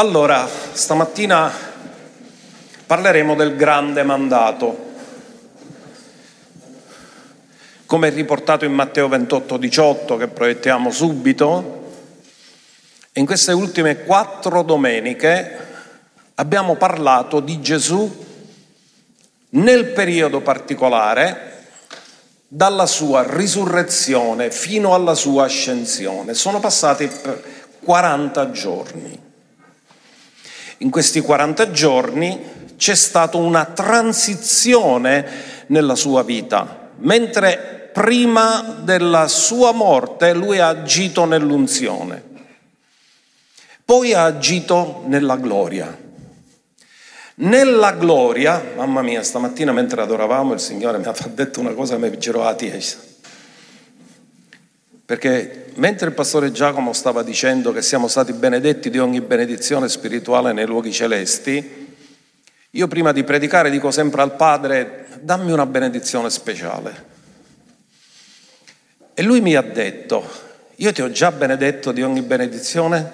Allora, stamattina parleremo del grande mandato. Come riportato in Matteo 28, 18, che proiettiamo subito, in queste ultime quattro domeniche abbiamo parlato di Gesù nel periodo particolare dalla sua risurrezione fino alla sua ascensione. Sono passati 40 giorni. In questi 40 giorni c'è stata una transizione nella sua vita, mentre prima della sua morte lui ha agito nell'unzione, poi ha agito nella gloria. Nella gloria, mamma mia, stamattina mentre adoravamo il Signore mi ha detto una cosa mi girò la testa. Perché mentre il pastore Giacomo stava dicendo che siamo stati benedetti di ogni benedizione spirituale nei luoghi celesti, io prima di predicare dico sempre al Padre, dammi una benedizione speciale. E lui mi ha detto, io ti ho già benedetto di ogni benedizione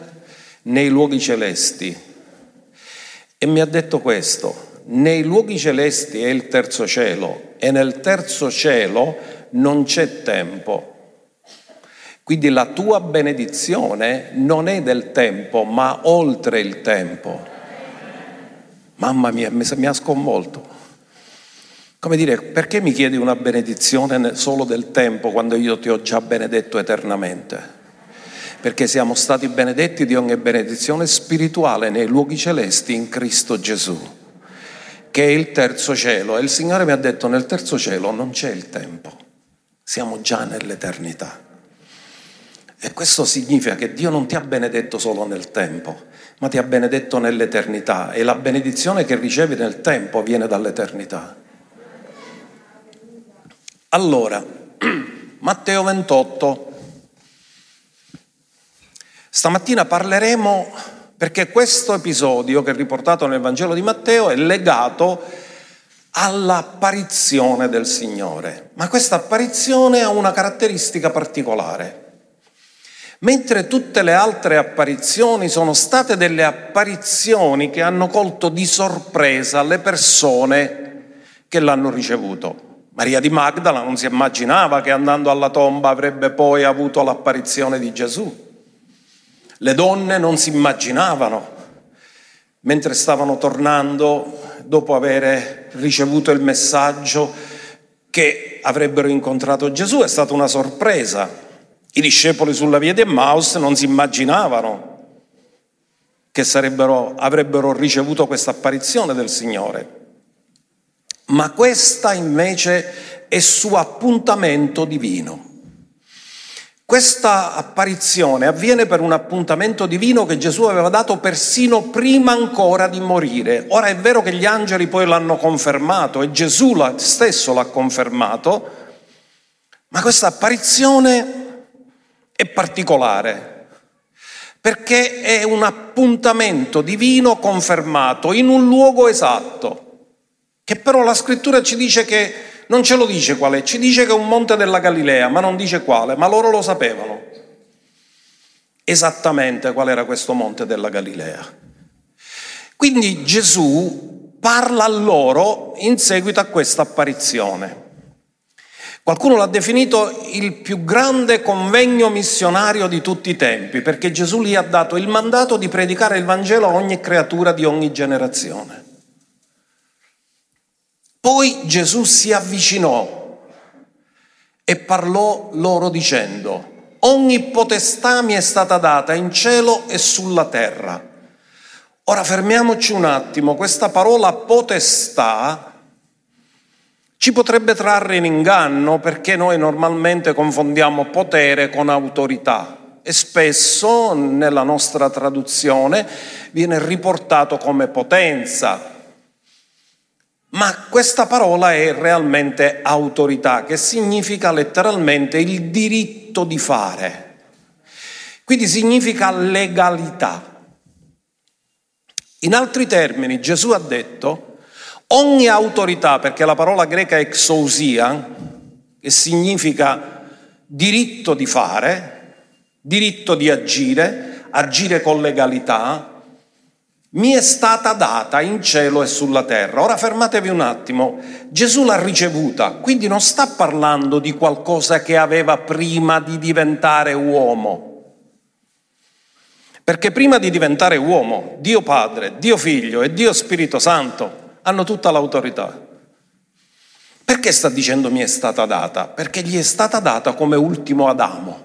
nei luoghi celesti, e mi ha detto questo, nei luoghi celesti è il terzo cielo e nel terzo cielo non c'è tempo. Quindi la tua benedizione non è del tempo, ma oltre il tempo. Mamma mia, mi ha sconvolto. Come dire, perché mi chiedi una benedizione solo del tempo quando io ti ho già benedetto eternamente? perché siamo stati benedetti di ogni benedizione spirituale nei luoghi celesti in Cristo Gesù, che è il terzo cielo. E il Signore mi ha detto, nel terzo cielo non c'è il tempo, siamo già nell'eternità. E questo significa che Dio non ti ha benedetto solo nel tempo, ma ti ha benedetto nell'eternità e la benedizione che ricevi nel tempo viene dall'eternità. Allora, Matteo 28, Stamattina parleremo perché questo episodio che è riportato nel Vangelo di Matteo è legato all'apparizione del Signore, ma questa apparizione ha una caratteristica particolare. Mentre tutte le altre apparizioni sono state delle apparizioni che hanno colto di sorpresa le persone che l'hanno ricevuto. Maria di Magdala non si immaginava che andando alla tomba avrebbe poi avuto l'apparizione di Gesù. Le donne non si immaginavano, mentre stavano tornando dopo aver ricevuto il messaggio che avrebbero incontrato Gesù, è stata una sorpresa. I discepoli sulla via di Emmaus non si immaginavano che avrebbero ricevuto questa apparizione del Signore. Ma questa invece è suo appuntamento divino. Questa apparizione avviene per un appuntamento divino che Gesù aveva dato persino prima ancora di morire. Ora è vero che gli angeli poi l'hanno confermato e Gesù stesso l'ha confermato, ma questa apparizione è particolare perché è un appuntamento divino confermato in un luogo esatto, che però la scrittura ci dice che non ce lo dice qual è, ci dice che è un monte della Galilea, ma non dice quale, ma loro lo sapevano esattamente qual era questo monte della Galilea. Quindi Gesù parla a loro in seguito a questa apparizione. Qualcuno l'ha definito il più grande convegno missionario di tutti i tempi, perché Gesù gli ha dato il mandato di predicare il Vangelo a ogni creatura di ogni generazione. Poi Gesù si avvicinò e parlò loro dicendo, ogni potestà mi è stata data in cielo e sulla terra. Ora fermiamoci un attimo, questa parola potestà ci potrebbe trarre in inganno perché noi normalmente confondiamo potere con autorità e spesso nella nostra traduzione viene riportato come potenza, ma questa parola è realmente autorità, che significa letteralmente il diritto di fare. Quindi significa legalità. In altri termini, Gesù ha detto, ogni autorità, perché la parola greca exousia, che significa diritto di fare, diritto di agire, agire con legalità, mi è stata data in cielo e sulla terra. Ora fermatevi un attimo, Gesù l'ha ricevuta, quindi non sta parlando di qualcosa che aveva prima di diventare uomo. Perché prima di diventare uomo, Dio Padre, Dio Figlio e Dio Spirito Santo hanno tutta l'autorità. Perché sta dicendo mi è stata data? Perché gli è stata data come ultimo Adamo.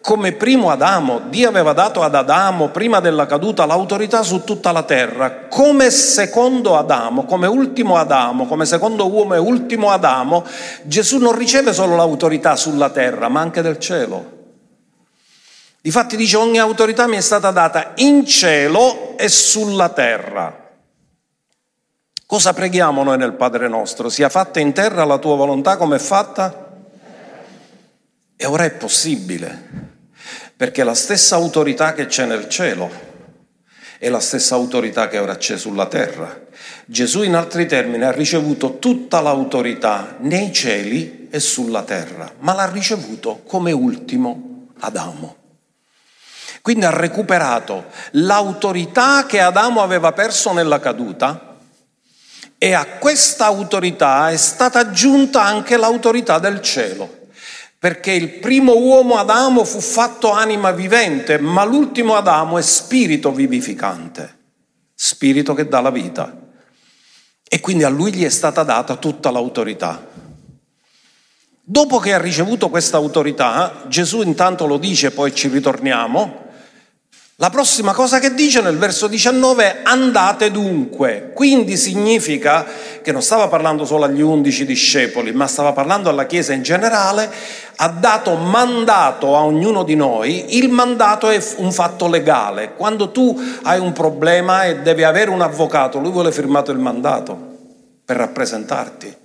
Come primo Adamo, Dio aveva dato ad Adamo, prima della caduta, l'autorità su tutta la terra. Come secondo Adamo, come ultimo Adamo, come secondo uomo e ultimo Adamo, Gesù non riceve solo l'autorità sulla terra, ma anche del cielo. Difatti dice ogni autorità mi è stata data in cielo e sulla terra. Cosa preghiamo noi nel Padre nostro? Sia fatta in terra la tua volontà come è fatta? E ora è possibile perché la stessa autorità che c'è nel cielo è la stessa autorità che ora c'è sulla terra. Gesù in altri termini ha ricevuto tutta l'autorità nei cieli e sulla terra, ma l'ha ricevuto come ultimo Adamo. Quindi ha recuperato l'autorità che Adamo aveva perso nella caduta e a questa autorità è stata aggiunta anche l'autorità del cielo perché il primo uomo Adamo fu fatto anima vivente, ma l'ultimo Adamo è spirito vivificante, spirito che dà la vita. E quindi a lui gli è stata data tutta l'autorità. Dopo che ha ricevuto questa autorità, Gesù intanto lo dice, poi ci ritorniamo, la prossima cosa che dice nel verso 19 è andate dunque, quindi significa che non stava parlando solo agli undici discepoli, ma stava parlando alla Chiesa in generale, ha dato mandato a ognuno di noi, il mandato è un fatto legale, quando tu hai un problema e devi avere un avvocato, lui vuole firmato il mandato per rappresentarti.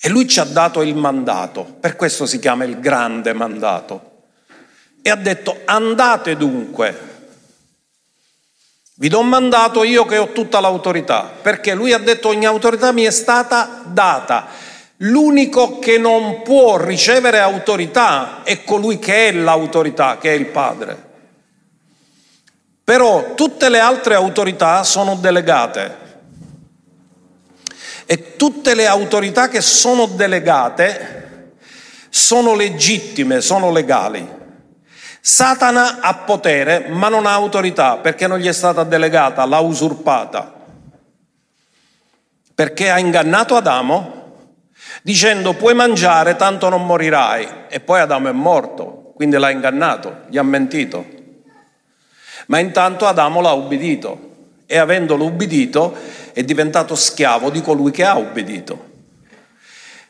E lui ci ha dato il mandato, per questo si chiama il grande mandato e ha detto andate dunque. Vi do un mandato io che ho tutta l'autorità, perché lui ha detto ogni autorità mi è stata data. L'unico che non può ricevere autorità è colui che è l'autorità, che è il Padre. Però tutte le altre autorità sono delegate e tutte le autorità che sono delegate sono legittime, sono legali. Satana ha potere ma non ha autorità perché non gli è stata delegata, l'ha usurpata. Perché ha ingannato Adamo dicendo puoi mangiare tanto non morirai e poi Adamo è morto, quindi l'ha ingannato, gli ha mentito. Ma intanto Adamo l'ha ubbidito e avendolo ubbidito è diventato schiavo di colui che ha ubbidito.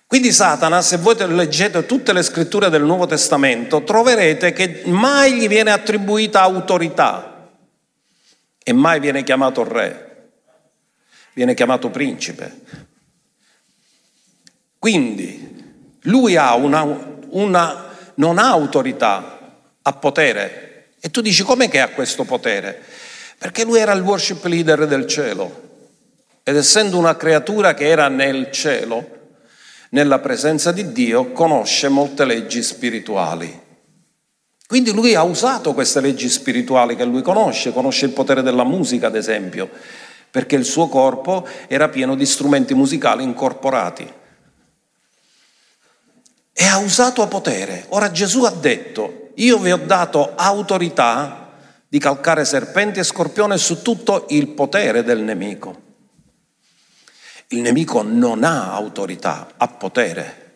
Quindi Satana, se voi leggete tutte le scritture del Nuovo Testamento, troverete che mai gli viene attribuita autorità e mai viene chiamato re, viene chiamato principe. Quindi lui ha una, una non ha autorità, ha potere. E tu dici com'è che ha questo potere? Perché lui era il worship leader del cielo ed essendo una creatura che era nel cielo, nella presenza di Dio, conosce molte leggi spirituali. Quindi lui ha usato queste leggi spirituali che lui conosce, conosce il potere della musica ad esempio, perché il suo corpo era pieno di strumenti musicali incorporati. E ha usato potere. Ora Gesù ha detto, io vi ho dato autorità di calcare serpenti e scorpioni su tutto il potere del nemico. Il nemico non ha autorità, ha potere.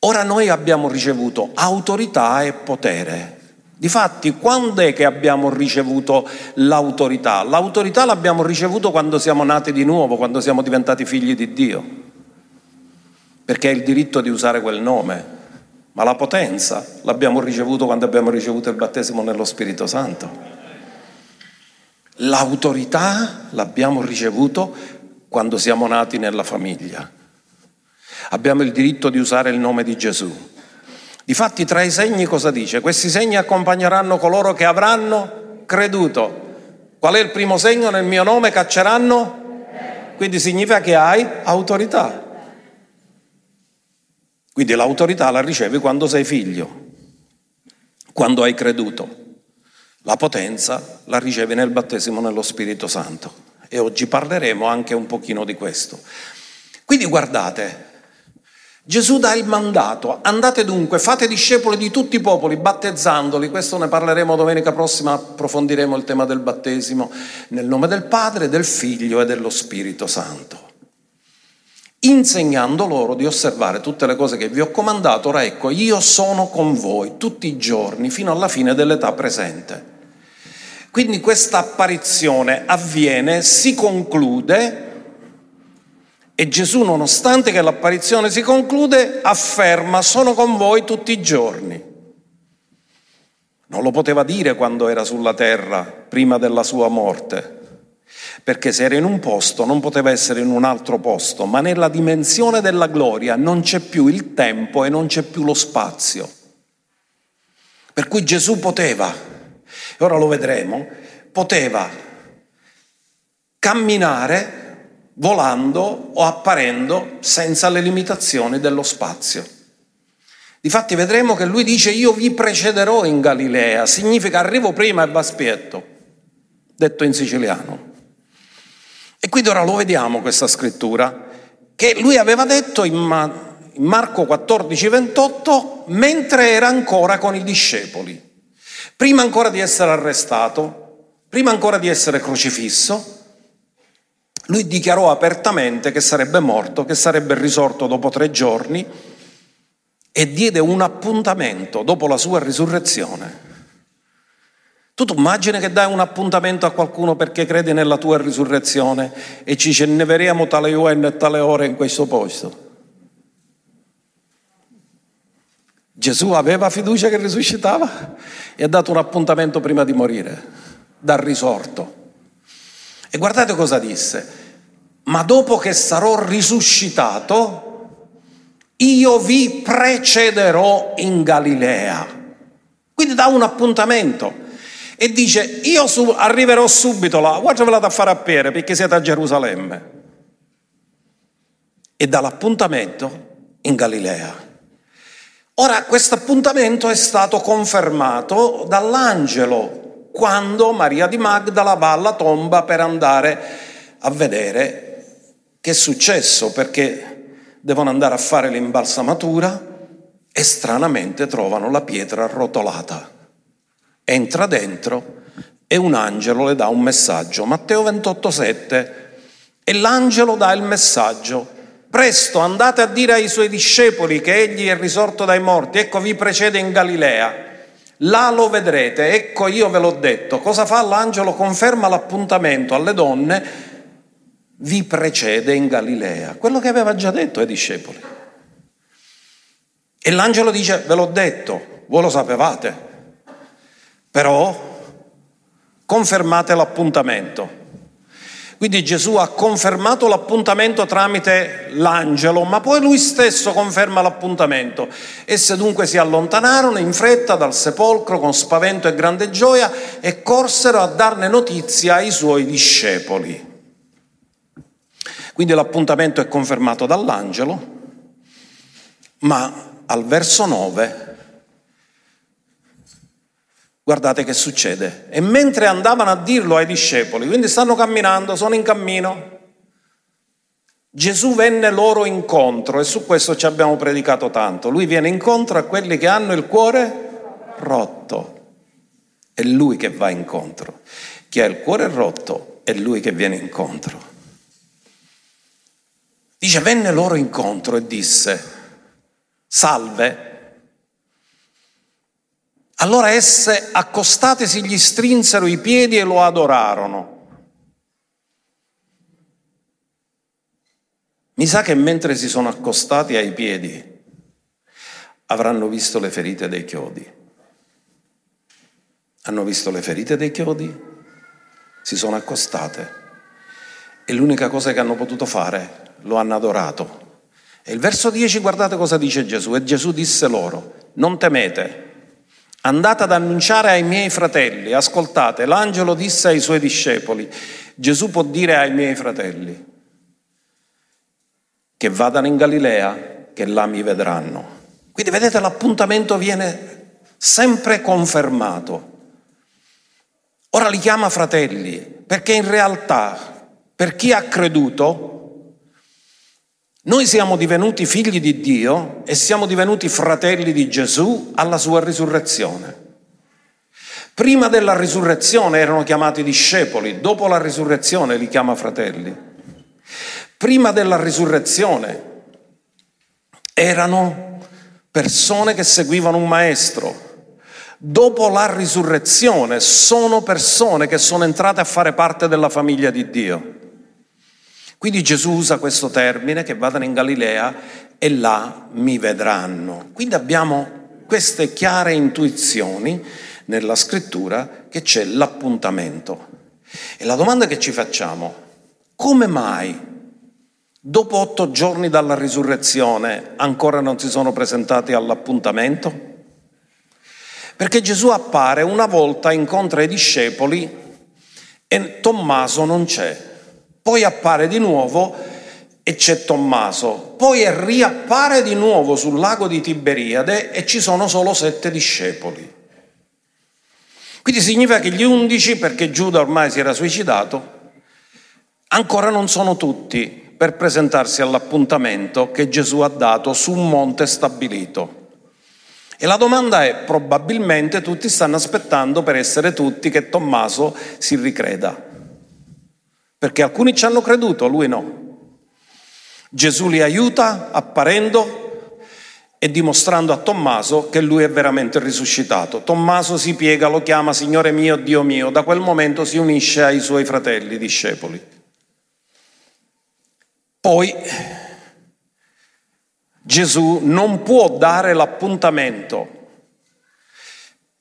Ora noi abbiamo ricevuto autorità e potere. Difatti, quando è che abbiamo ricevuto l'autorità? L'autorità l'abbiamo ricevuto quando siamo nati di nuovo, quando siamo diventati figli di Dio, perché è il diritto di usare quel nome, ma la potenza l'abbiamo ricevuto quando abbiamo ricevuto il battesimo nello Spirito Santo. L'autorità l'abbiamo ricevuto quando siamo nati nella famiglia. Abbiamo il diritto di usare il nome di Gesù. Difatti tra i segni cosa dice? Questi segni accompagneranno coloro che avranno creduto. Qual è il primo segno nel mio nome? Cacceranno? Quindi significa che hai autorità. Quindi l'autorità la ricevi quando sei figlio, quando hai creduto. La potenza la ricevi nel battesimo nello Spirito Santo e oggi parleremo anche un pochino di questo. Quindi guardate, Gesù dà il mandato, andate dunque, fate discepoli di tutti i popoli, battezzandoli, questo ne parleremo domenica prossima, approfondiremo il tema del battesimo, nel nome del Padre, del Figlio e dello Spirito Santo insegnando loro di osservare tutte le cose che vi ho comandato, ora ecco, io sono con voi tutti i giorni fino alla fine dell'età presente. Quindi questa apparizione avviene, si conclude e Gesù, nonostante che l'apparizione si conclude, afferma sono con voi tutti i giorni. Non lo poteva dire quando era sulla terra, prima della sua morte perché se era in un posto non poteva essere in un altro posto, ma nella dimensione della gloria non c'è più il tempo e non c'è più lo spazio. Per cui Gesù poteva, e ora lo vedremo, poteva camminare volando o apparendo senza le limitazioni dello spazio. Difatti vedremo che lui dice io vi precederò in Galilea, significa arrivo prima e vaspietto, detto in siciliano. E quindi ora lo vediamo questa scrittura, che lui aveva detto in, Marco 14, 28, mentre era ancora con i discepoli, prima ancora di essere arrestato, prima ancora di essere crocifisso, lui dichiarò apertamente che sarebbe morto, che sarebbe risorto dopo tre giorni e diede un appuntamento dopo la sua risurrezione tu immagini che dai un appuntamento a qualcuno perché credi nella tua risurrezione e ci ce ne tale ora e tale ora in questo posto? Gesù aveva fiducia che risuscitava e ha dato un appuntamento prima di morire, dal risorto. E guardate cosa disse, ma dopo che sarò risuscitato, io vi precederò in Galilea. Quindi dà un appuntamento e dice io su, arriverò subito là, guardatevela da fare a Pere perché siete a Gerusalemme. E dà l'appuntamento in Galilea. Ora questo appuntamento è stato confermato dall'angelo quando Maria di Magdala va alla tomba per andare a vedere che è successo perché devono andare a fare l'imbalsamatura e stranamente trovano la pietra arrotolata entra dentro e un angelo le dà un messaggio. Matteo 28, 7. E l'angelo dà il messaggio. Presto andate a dire ai suoi discepoli che egli è risorto dai morti, ecco vi precede in Galilea. Là lo vedrete, ecco io ve l'ho detto. Cosa fa l'angelo? Conferma l'appuntamento alle donne, vi precede in Galilea. Quello che aveva già detto ai discepoli. E l'angelo dice, ve l'ho detto, voi lo sapevate, però confermate l'appuntamento. Quindi Gesù ha confermato l'appuntamento tramite l'angelo, ma poi lui stesso conferma l'appuntamento. Esse dunque si allontanarono in fretta dal sepolcro con spavento e grande gioia e corsero a darne notizia ai suoi discepoli. Quindi l'appuntamento è confermato dall'angelo, ma al verso 9 Guardate che succede. E mentre andavano a dirlo ai discepoli, quindi stanno camminando, sono in cammino, Gesù venne loro incontro e su questo ci abbiamo predicato tanto. Lui viene incontro a quelli che hanno il cuore rotto. È lui che va incontro. Chi ha il cuore rotto è lui che viene incontro. Dice, venne loro incontro e disse, salve, allora esse, accostatesi, gli strinsero i piedi e lo adorarono. Mi sa che mentre si sono accostati ai piedi avranno visto le ferite dei chiodi. Hanno visto le ferite dei chiodi, si sono accostate e l'unica cosa che hanno potuto fare lo hanno adorato. E il verso 10 guardate cosa dice Gesù. E Gesù disse loro, non temete Andate ad annunciare ai miei fratelli, ascoltate, l'angelo disse ai suoi discepoli, Gesù può dire ai miei fratelli che vadano in Galilea, che là mi vedranno. Quindi vedete l'appuntamento viene sempre confermato. Ora li chiama fratelli, perché in realtà, per chi ha creduto, noi siamo divenuti figli di Dio e siamo divenuti fratelli di Gesù alla sua risurrezione. Prima della risurrezione erano chiamati discepoli, dopo la risurrezione li chiama fratelli. Prima della risurrezione erano persone che seguivano un maestro. Dopo la risurrezione sono persone che sono entrate a fare parte della famiglia di Dio. Quindi Gesù usa questo termine che vadano in Galilea e là mi vedranno. Quindi abbiamo queste chiare intuizioni nella scrittura che c'è l'appuntamento. E la domanda che ci facciamo, come mai dopo otto giorni dalla risurrezione ancora non si sono presentati all'appuntamento? Perché Gesù appare una volta, incontra i discepoli e Tommaso non c'è poi appare di nuovo e c'è Tommaso, poi riappare di nuovo sul lago di Tiberiade e ci sono solo sette discepoli. Quindi significa che gli undici, perché Giuda ormai si era suicidato, ancora non sono tutti per presentarsi all'appuntamento che Gesù ha dato su un monte stabilito. E la domanda è, probabilmente tutti stanno aspettando per essere tutti che Tommaso si ricreda perché alcuni ci hanno creduto, lui no. Gesù li aiuta apparendo e dimostrando a Tommaso che lui è veramente risuscitato. Tommaso si piega, lo chiama Signore mio, Dio mio, da quel momento si unisce ai suoi fratelli discepoli. Poi Gesù non può dare l'appuntamento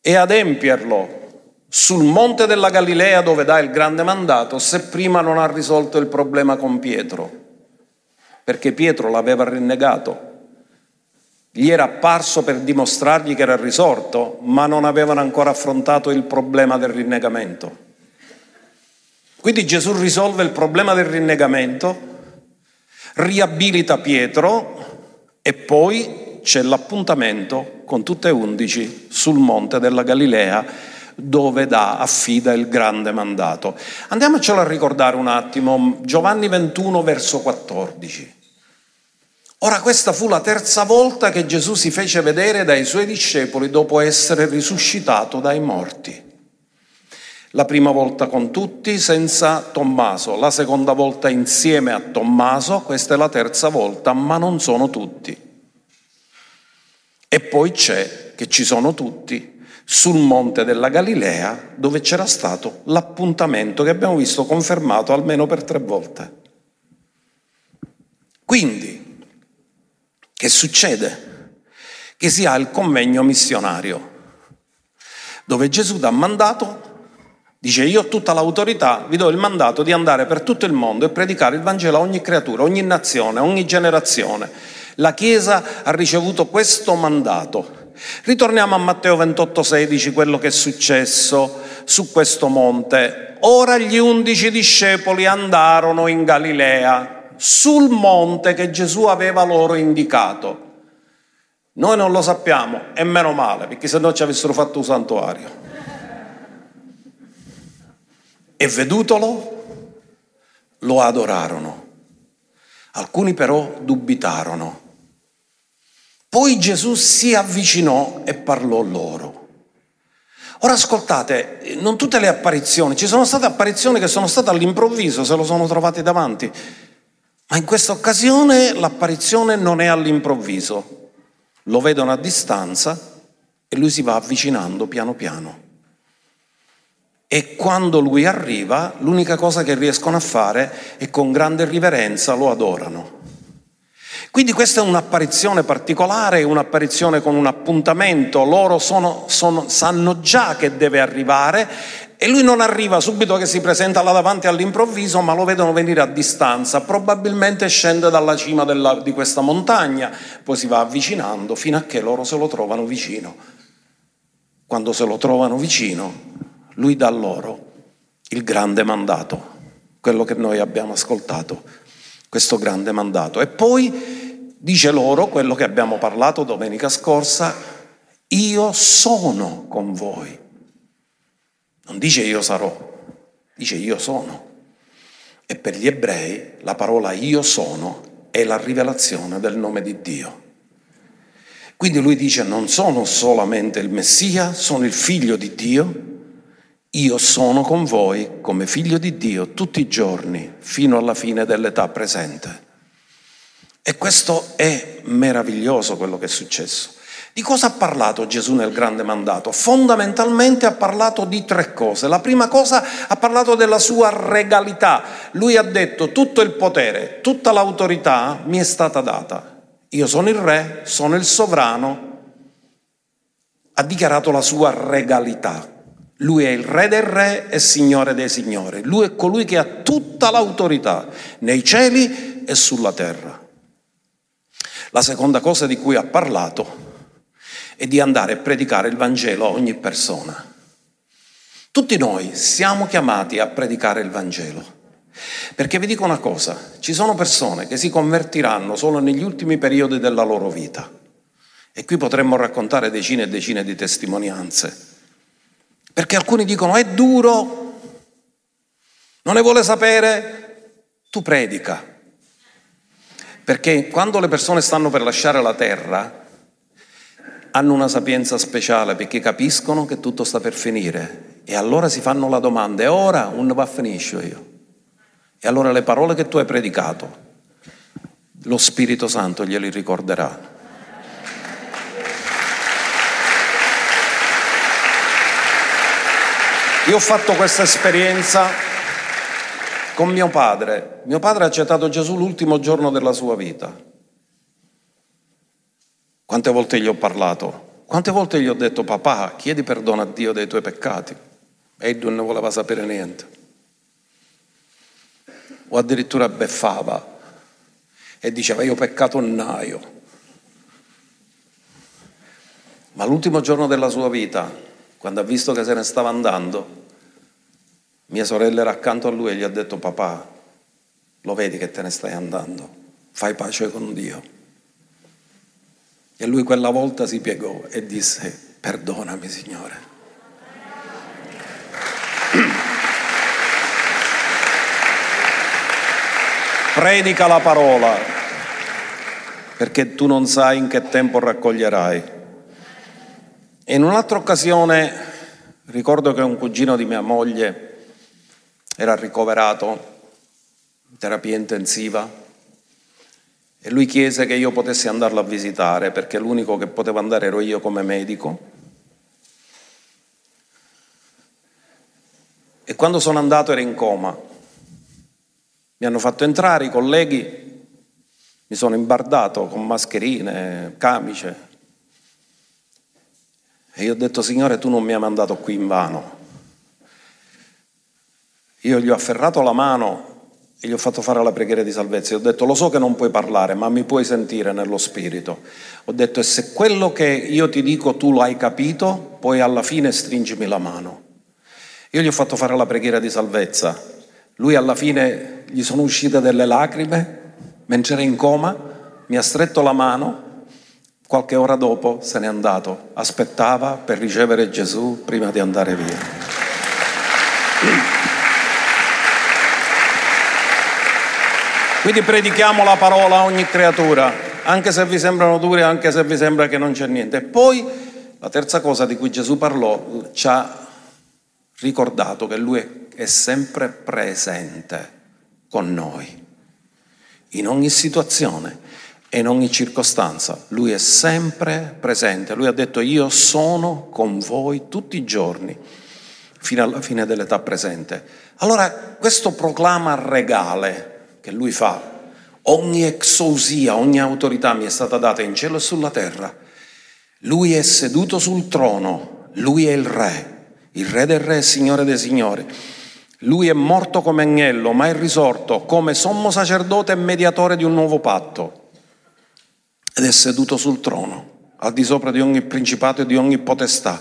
e adempierlo sul monte della Galilea dove dà il grande mandato se prima non ha risolto il problema con Pietro, perché Pietro l'aveva rinnegato. Gli era apparso per dimostrargli che era risorto, ma non avevano ancora affrontato il problema del rinnegamento. Quindi Gesù risolve il problema del rinnegamento, riabilita Pietro e poi c'è l'appuntamento con tutte e undici sul monte della Galilea dove dà, affida il grande mandato. Andiamocelo a ricordare un attimo, Giovanni 21 verso 14. Ora questa fu la terza volta che Gesù si fece vedere dai suoi discepoli dopo essere risuscitato dai morti. La prima volta con tutti senza Tommaso, la seconda volta insieme a Tommaso, questa è la terza volta, ma non sono tutti. E poi c'è che ci sono tutti sul monte della Galilea dove c'era stato l'appuntamento che abbiamo visto confermato almeno per tre volte. Quindi, che succede? Che si ha il convegno missionario, dove Gesù dà mandato, dice io ho tutta l'autorità, vi do il mandato di andare per tutto il mondo e predicare il Vangelo a ogni creatura, ogni nazione, ogni generazione. La Chiesa ha ricevuto questo mandato Ritorniamo a Matteo 28, 16, quello che è successo su questo monte. Ora gli undici discepoli andarono in Galilea, sul monte che Gesù aveva loro indicato. Noi non lo sappiamo, e meno male, perché se no ci avessero fatto un santuario. E vedutolo, lo adorarono. Alcuni però dubitarono. Poi Gesù si avvicinò e parlò loro. Ora ascoltate, non tutte le apparizioni, ci sono state apparizioni che sono state all'improvviso, se lo sono trovati davanti, ma in questa occasione l'apparizione non è all'improvviso, lo vedono a distanza e lui si va avvicinando piano piano. E quando lui arriva, l'unica cosa che riescono a fare è con grande riverenza lo adorano. Quindi questa è un'apparizione particolare, un'apparizione con un appuntamento, loro sono, sono, sanno già che deve arrivare e lui non arriva subito che si presenta là davanti all'improvviso, ma lo vedono venire a distanza, probabilmente scende dalla cima della, di questa montagna, poi si va avvicinando fino a che loro se lo trovano vicino. Quando se lo trovano vicino, lui dà loro il grande mandato, quello che noi abbiamo ascoltato, questo grande mandato. E poi dice loro quello che abbiamo parlato domenica scorsa, io sono con voi. Non dice io sarò, dice io sono. E per gli ebrei la parola io sono è la rivelazione del nome di Dio. Quindi lui dice non sono solamente il Messia, sono il figlio di Dio, io sono con voi come figlio di Dio tutti i giorni fino alla fine dell'età presente. E questo è meraviglioso quello che è successo. Di cosa ha parlato Gesù nel grande mandato? Fondamentalmente ha parlato di tre cose. La prima cosa ha parlato della sua regalità. Lui ha detto tutto il potere, tutta l'autorità mi è stata data. Io sono il re, sono il sovrano, ha dichiarato la sua regalità. Lui è il re del re e signore dei signori. Lui è colui che ha tutta l'autorità nei cieli e sulla terra. La seconda cosa di cui ha parlato è di andare a predicare il Vangelo a ogni persona. Tutti noi siamo chiamati a predicare il Vangelo. Perché vi dico una cosa, ci sono persone che si convertiranno solo negli ultimi periodi della loro vita. E qui potremmo raccontare decine e decine di testimonianze. Perché alcuni dicono è duro, non ne vuole sapere, tu predica. Perché quando le persone stanno per lasciare la terra, hanno una sapienza speciale perché capiscono che tutto sta per finire e allora si fanno la domanda, e ora un va a finire io? E allora le parole che tu hai predicato, lo Spirito Santo glieli ricorderà. Io ho fatto questa esperienza con mio padre. Mio padre ha accettato Gesù l'ultimo giorno della sua vita. Quante volte gli ho parlato? Quante volte gli ho detto, papà, chiedi perdono a Dio dei tuoi peccati? E lui non voleva sapere niente o addirittura beffava e diceva io ho peccato naio. Ma l'ultimo giorno della sua vita, quando ha visto che se ne stava andando, mia sorella era accanto a lui e gli ha detto papà, lo vedi che te ne stai andando, fai pace con Dio. E lui quella volta si piegò e disse perdonami Signore. Predica la parola, perché tu non sai in che tempo raccoglierai. E in un'altra occasione ricordo che un cugino di mia moglie era ricoverato in terapia intensiva e lui chiese che io potessi andarlo a visitare perché l'unico che potevo andare ero io come medico. E quando sono andato era in coma. Mi hanno fatto entrare i colleghi, mi sono imbardato con mascherine, camice. E io ho detto, Signore, tu non mi hai mandato qui in vano. Io gli ho afferrato la mano e gli ho fatto fare la preghiera di salvezza. Gli ho detto, lo so che non puoi parlare, ma mi puoi sentire nello spirito. Ho detto, e se quello che io ti dico tu lo hai capito, poi alla fine stringimi la mano. Io gli ho fatto fare la preghiera di salvezza lui alla fine gli sono uscite delle lacrime, mentre era in coma, mi ha stretto la mano, qualche ora dopo se n'è andato, aspettava per ricevere Gesù prima di andare via. Quindi predichiamo la parola a ogni creatura, anche se vi sembrano dure, anche se vi sembra che non c'è niente. E poi la terza cosa di cui Gesù parlò ci ha ricordato che Lui è sempre presente con noi, in ogni situazione e in ogni circostanza. Lui è sempre presente. Lui ha detto io sono con voi tutti i giorni fino alla fine dell'età presente. Allora questo proclama regale che lui fa, ogni exousia, ogni autorità mi è stata data in cielo e sulla terra. Lui è seduto sul trono, lui è il re il re del re, signore dei signori. Lui è morto come agnello, ma è risorto come sommo sacerdote e mediatore di un nuovo patto ed è seduto sul trono. al di sopra di ogni principato e di ogni potestà.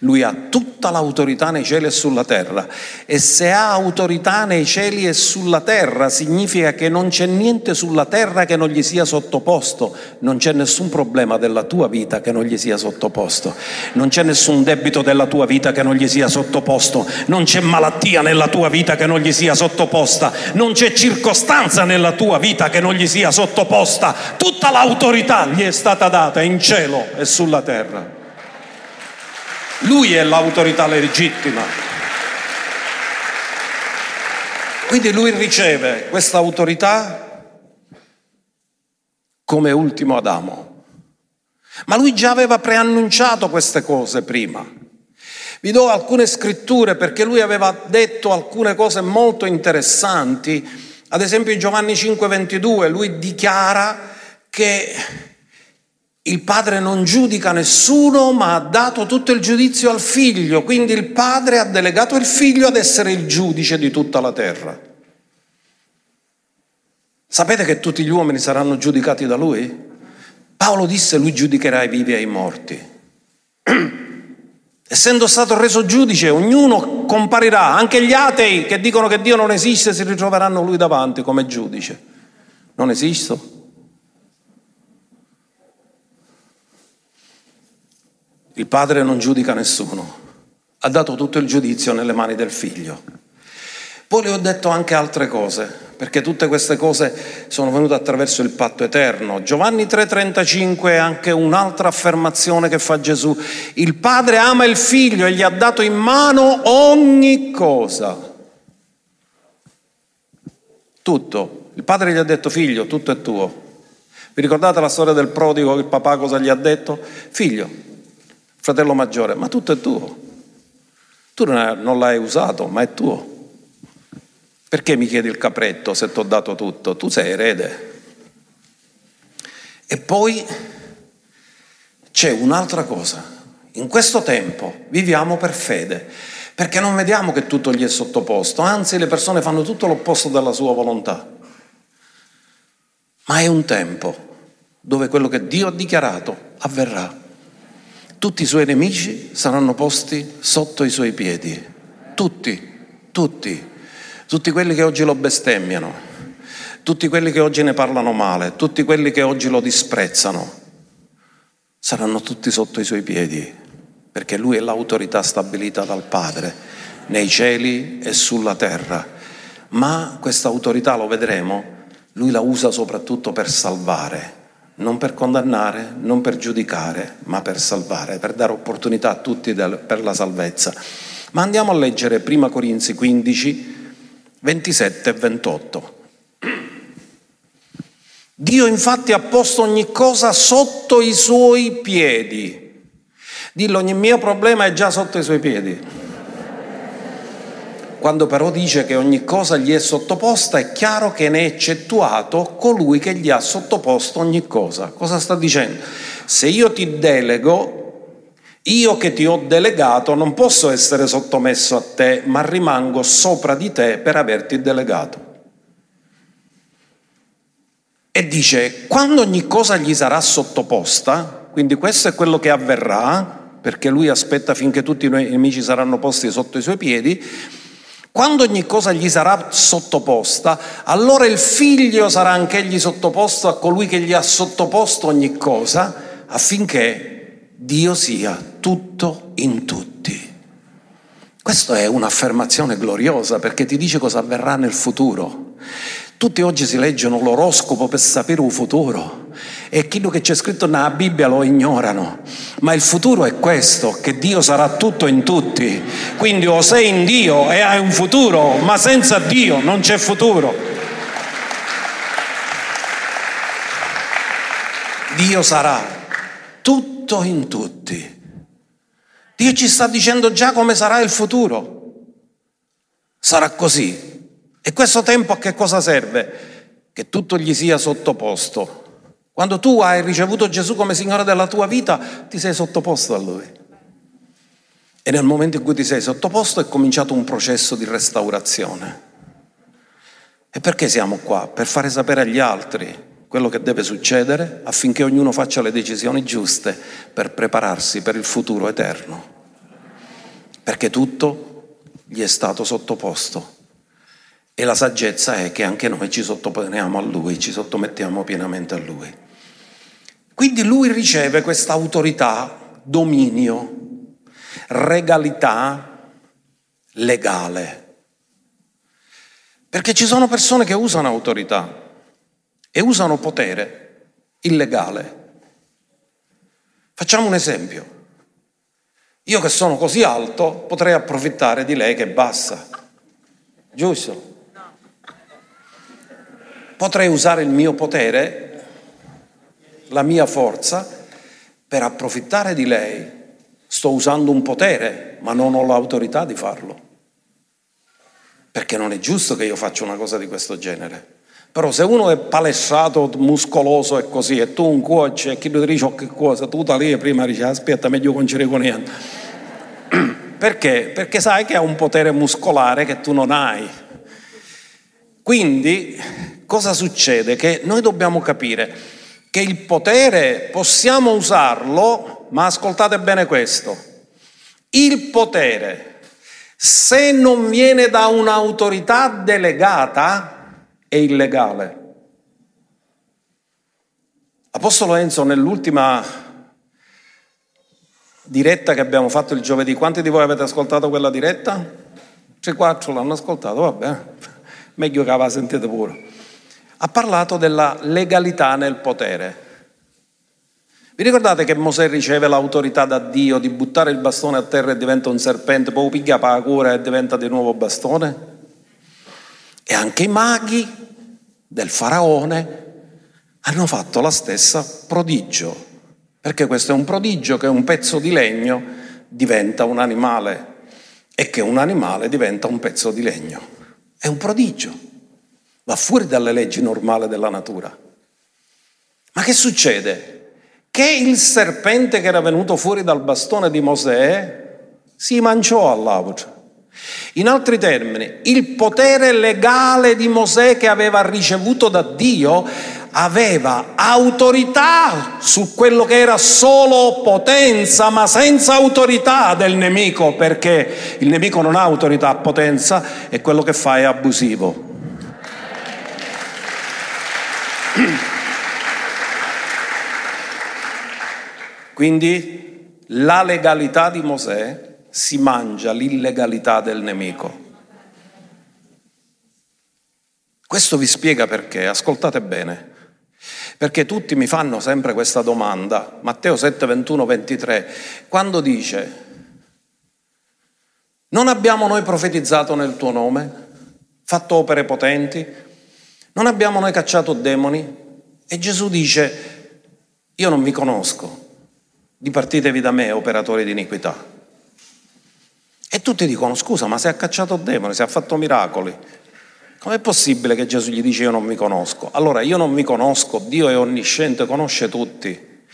Lui ha tutta l'autorità nei cieli e sulla terra. E se ha autorità nei cieli e sulla terra, significa che non c'è niente sulla terra che non gli sia sottoposto. Non c'è nessun problema della tua vita che non gli sia sottoposto. Non c'è nessun debito della tua vita che non gli sia sottoposto. Non c'è malattia nella tua vita che non gli sia sottoposta. Non c'è circostanza nella tua vita che non gli sia sottoposta. Tutta l'autorità gli è stata data in cielo e sulla terra. Lui è l'autorità legittima. Quindi lui riceve questa autorità come ultimo Adamo. Ma lui già aveva preannunciato queste cose prima. Vi do alcune scritture perché lui aveva detto alcune cose molto interessanti. Ad esempio in Giovanni 5:22 lui dichiara che il padre non giudica nessuno, ma ha dato tutto il giudizio al figlio, quindi il padre ha delegato il figlio ad essere il giudice di tutta la terra. Sapete che tutti gli uomini saranno giudicati da lui? Paolo disse lui giudicherà i vivi e i morti. Essendo stato reso giudice, ognuno comparirà, anche gli atei che dicono che Dio non esiste si ritroveranno lui davanti come giudice. Non esisto? Il padre non giudica nessuno, ha dato tutto il giudizio nelle mani del figlio. Poi le ho detto anche altre cose, perché tutte queste cose sono venute attraverso il patto eterno. Giovanni 3:35 è anche un'altra affermazione che fa Gesù. Il padre ama il figlio e gli ha dato in mano ogni cosa. Tutto. Il padre gli ha detto figlio, tutto è tuo. Vi ricordate la storia del prodigo, il papà cosa gli ha detto? Figlio, fratello maggiore, ma tutto è tuo. Tu non l'hai usato, ma è tuo. Perché mi chiedi il capretto se ti ho dato tutto? Tu sei erede. E poi c'è un'altra cosa. In questo tempo viviamo per fede, perché non vediamo che tutto gli è sottoposto, anzi le persone fanno tutto l'opposto della sua volontà. Ma è un tempo dove quello che Dio ha dichiarato avverrà tutti i suoi nemici saranno posti sotto i suoi piedi. Tutti, tutti, tutti quelli che oggi lo bestemmiano, tutti quelli che oggi ne parlano male, tutti quelli che oggi lo disprezzano, saranno tutti sotto i suoi piedi, perché lui è l'autorità stabilita dal Padre nei cieli e sulla terra. Ma questa autorità, lo vedremo, lui la usa soprattutto per salvare non per condannare, non per giudicare, ma per salvare, per dare opportunità a tutti per la salvezza. Ma andiamo a leggere 1 Corinzi 15, 27 e 28. Dio infatti ha posto ogni cosa sotto i suoi piedi. Dillo, ogni mio problema è già sotto i suoi piedi. Quando però dice che ogni cosa gli è sottoposta, è chiaro che ne è eccettuato colui che gli ha sottoposto ogni cosa. Cosa sta dicendo? Se io ti delego, io che ti ho delegato non posso essere sottomesso a te, ma rimango sopra di te per averti delegato. E dice, quando ogni cosa gli sarà sottoposta, quindi questo è quello che avverrà, perché lui aspetta finché tutti i nemici saranno posti sotto i suoi piedi, quando ogni cosa gli sarà sottoposta, allora il figlio sarà anch'egli sottoposto a colui che gli ha sottoposto ogni cosa, affinché Dio sia tutto in tutti. Questa è un'affermazione gloriosa perché ti dice cosa avverrà nel futuro. Tutti oggi si leggono l'oroscopo per sapere un futuro e quello che c'è scritto nella Bibbia lo ignorano. Ma il futuro è questo, che Dio sarà tutto in tutti. Quindi o sei in Dio e hai un futuro, ma senza Dio non c'è futuro. Dio sarà tutto in tutti. Dio ci sta dicendo già come sarà il futuro. Sarà così. E questo tempo a che cosa serve? Che tutto gli sia sottoposto quando tu hai ricevuto Gesù come Signore della tua vita, ti sei sottoposto a Lui. E nel momento in cui ti sei sottoposto è cominciato un processo di restaurazione. E perché siamo qua? Per fare sapere agli altri quello che deve succedere affinché ognuno faccia le decisioni giuste per prepararsi per il futuro eterno. Perché tutto gli è stato sottoposto. E la saggezza è che anche noi ci sottoponiamo a Lui, ci sottomettiamo pienamente a Lui. Quindi Lui riceve questa autorità, dominio, regalità legale. Perché ci sono persone che usano autorità e usano potere illegale. Facciamo un esempio. Io che sono così alto potrei approfittare di lei che è bassa. Giusto? Potrei usare il mio potere, la mia forza, per approfittare di lei. Sto usando un potere, ma non ho l'autorità di farlo. Perché non è giusto che io faccia una cosa di questo genere. Però se uno è palessato, muscoloso e così, e tu un coach e chi ti dice che cosa, tu da lì prima dici aspetta, meglio con con niente. Perché? Perché sai che ha un potere muscolare che tu non hai. Quindi cosa succede? Che noi dobbiamo capire che il potere possiamo usarlo, ma ascoltate bene questo, il potere se non viene da un'autorità delegata, è illegale. Apostolo Enzo, nell'ultima diretta che abbiamo fatto il giovedì, quanti di voi avete ascoltato quella diretta? 3-4 l'hanno ascoltato, vabbè, meglio che la sentite pure. Ha parlato della legalità nel potere. Vi ricordate che Mosè riceve l'autorità da Dio di buttare il bastone a terra e diventa un serpente, poi piglia cura e diventa di nuovo bastone? E anche i maghi del faraone hanno fatto la stessa prodigio, perché questo è un prodigio che un pezzo di legno diventa un animale e che un animale diventa un pezzo di legno. È un prodigio, va fuori dalle leggi normali della natura. Ma che succede? Che il serpente che era venuto fuori dal bastone di Mosè si mangiò all'auto in altri termini, il potere legale di Mosè che aveva ricevuto da Dio aveva autorità su quello che era solo potenza, ma senza autorità del nemico, perché il nemico non ha autorità, potenza e quello che fa è abusivo. Quindi la legalità di Mosè si mangia l'illegalità del nemico. Questo vi spiega perché, ascoltate bene, perché tutti mi fanno sempre questa domanda, Matteo 7, 21, 23, quando dice, non abbiamo noi profetizzato nel tuo nome, fatto opere potenti, non abbiamo noi cacciato demoni? E Gesù dice, io non vi conosco, dipartitevi da me, operatori di iniquità. E tutti dicono, scusa, ma se ha cacciato demoni, se ha fatto miracoli, com'è possibile che Gesù gli dice io non mi conosco? Allora io non mi conosco, Dio è onnisciente, conosce tutti.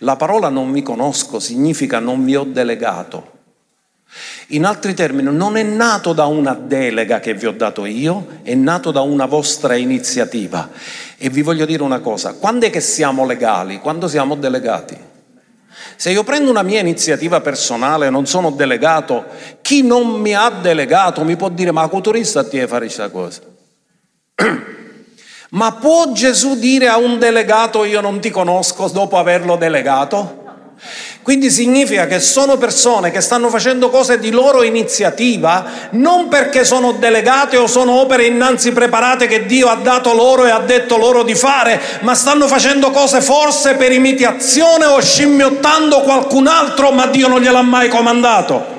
La parola non mi conosco significa non vi ho delegato. In altri termini, non è nato da una delega che vi ho dato io, è nato da una vostra iniziativa. E vi voglio dire una cosa, quando è che siamo legali? Quando siamo delegati. Se io prendo una mia iniziativa personale, non sono delegato, chi non mi ha delegato mi può dire ma culturista ti fare questa cosa. Ma può Gesù dire a un delegato io non ti conosco dopo averlo delegato? Quindi significa che sono persone che stanno facendo cose di loro iniziativa, non perché sono delegate o sono opere innanzi preparate che Dio ha dato loro e ha detto loro di fare, ma stanno facendo cose forse per imitazione o scimmiottando qualcun altro, ma Dio non gliel'ha mai comandato.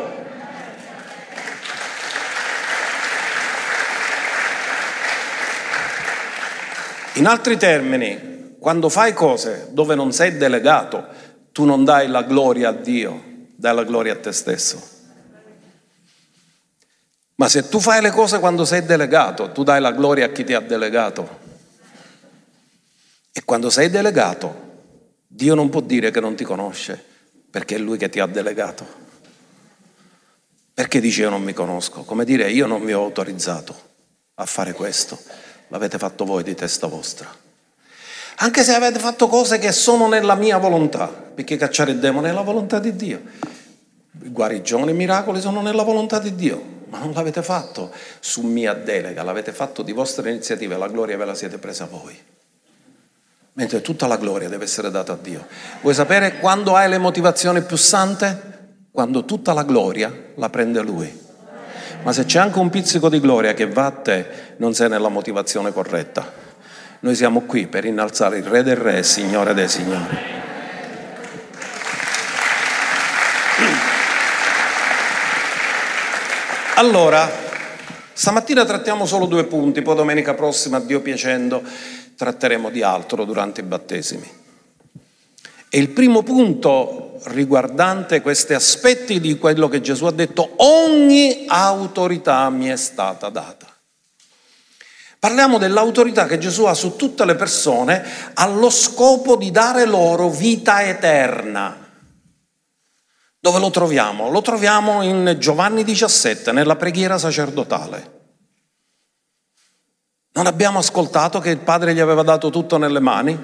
In altri termini, quando fai cose dove non sei delegato, tu non dai la gloria a Dio, dai la gloria a te stesso. Ma se tu fai le cose quando sei delegato, tu dai la gloria a chi ti ha delegato. E quando sei delegato, Dio non può dire che non ti conosce, perché è Lui che ti ha delegato. Perché dice io non mi conosco? Come dire io non vi ho autorizzato a fare questo, l'avete fatto voi di testa vostra. Anche se avete fatto cose che sono nella mia volontà, perché cacciare il demone è la volontà di Dio. Guarigioni e miracoli sono nella volontà di Dio ma non l'avete fatto su mia delega, l'avete fatto di vostra iniziativa, la gloria ve la siete presa voi. Mentre tutta la gloria deve essere data a Dio. Vuoi sapere quando hai le motivazioni più sante? Quando tutta la gloria la prende Lui. Ma se c'è anche un pizzico di gloria che va a te, non sei nella motivazione corretta. Noi siamo qui per innalzare il Re del Re Signore dei Signori. Allora, stamattina trattiamo solo due punti, poi domenica prossima, Dio piacendo, tratteremo di altro durante i battesimi. E il primo punto riguardante questi aspetti di quello che Gesù ha detto, ogni autorità mi è stata data. Parliamo dell'autorità che Gesù ha su tutte le persone allo scopo di dare loro vita eterna. Dove lo troviamo? Lo troviamo in Giovanni 17, nella preghiera sacerdotale. Non abbiamo ascoltato che il Padre gli aveva dato tutto nelle mani?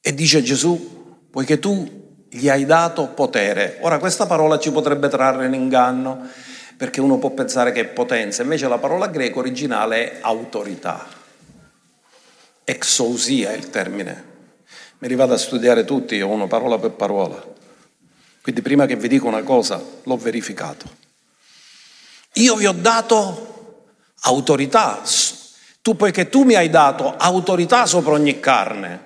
E dice Gesù, poiché tu gli hai dato potere. Ora questa parola ci potrebbe trarre in inganno, perché uno può pensare che è potenza, invece la parola greca originale è autorità. Exousia è il termine me li vado a studiare tutti, io uno parola per parola. Quindi prima che vi dico una cosa, l'ho verificato. Io vi ho dato autorità, tu poiché tu mi hai dato autorità sopra ogni carne,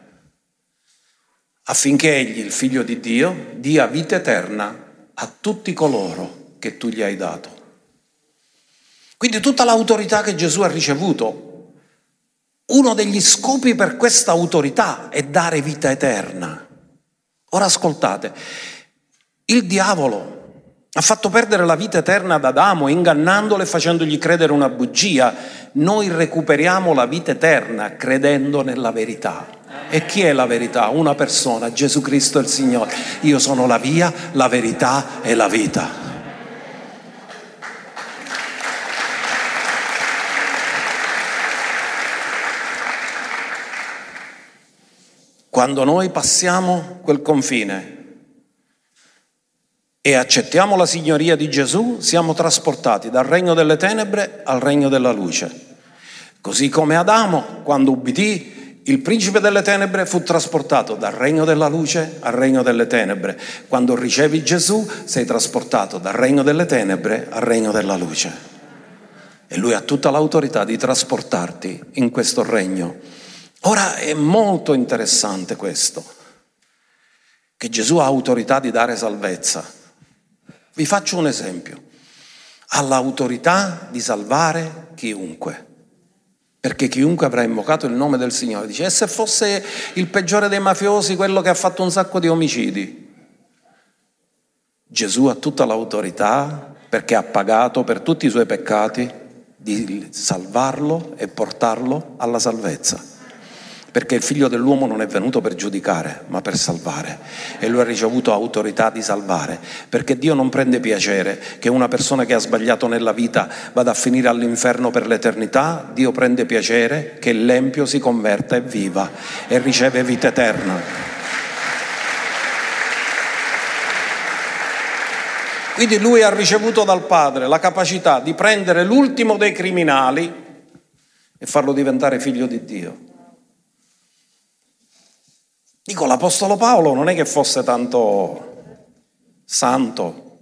affinché egli, il figlio di Dio, dia vita eterna a tutti coloro che tu gli hai dato. Quindi tutta l'autorità che Gesù ha ricevuto uno degli scopi per questa autorità è dare vita eterna. Ora ascoltate, il diavolo ha fatto perdere la vita eterna ad Adamo, ingannandolo e facendogli credere una bugia. Noi recuperiamo la vita eterna credendo nella verità. E chi è la verità? Una persona, Gesù Cristo il Signore. Io sono la via, la verità e la vita. Quando noi passiamo quel confine e accettiamo la signoria di Gesù, siamo trasportati dal regno delle tenebre al regno della luce. Così come Adamo, quando ubbidì, il principe delle tenebre fu trasportato dal regno della luce al regno delle tenebre. Quando ricevi Gesù, sei trasportato dal regno delle tenebre al regno della luce. E lui ha tutta l'autorità di trasportarti in questo regno Ora è molto interessante questo, che Gesù ha autorità di dare salvezza. Vi faccio un esempio. Ha l'autorità di salvare chiunque. Perché chiunque avrà invocato il nome del Signore dice, e se fosse il peggiore dei mafiosi, quello che ha fatto un sacco di omicidi? Gesù ha tutta l'autorità perché ha pagato per tutti i suoi peccati di salvarlo e portarlo alla salvezza perché il figlio dell'uomo non è venuto per giudicare, ma per salvare. E lui ha ricevuto autorità di salvare, perché Dio non prende piacere che una persona che ha sbagliato nella vita vada a finire all'inferno per l'eternità, Dio prende piacere che l'empio si converta e viva e riceve vita eterna. Quindi lui ha ricevuto dal Padre la capacità di prendere l'ultimo dei criminali e farlo diventare figlio di Dio. Dico, l'Apostolo Paolo non è che fosse tanto santo,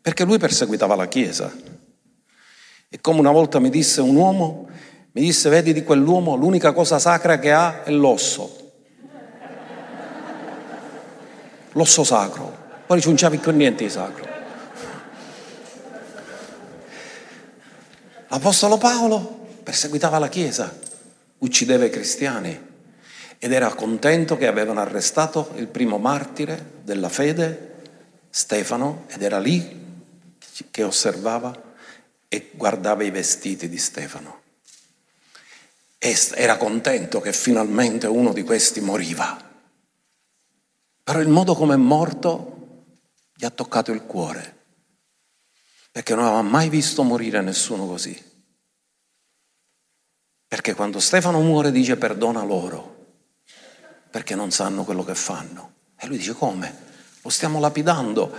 perché lui perseguitava la Chiesa. E come una volta mi disse un uomo, mi disse, vedi di quell'uomo, l'unica cosa sacra che ha è l'osso. L'osso sacro. Poi non c'è più niente di sacro. L'Apostolo Paolo perseguitava la Chiesa, uccideva i cristiani ed era contento che avevano arrestato il primo martire della fede, Stefano, ed era lì che osservava e guardava i vestiti di Stefano. E era contento che finalmente uno di questi moriva. Però il modo come è morto gli ha toccato il cuore, perché non aveva mai visto morire nessuno così. Perché quando Stefano muore dice perdona loro, perché non sanno quello che fanno. E lui dice come? Lo stiamo lapidando.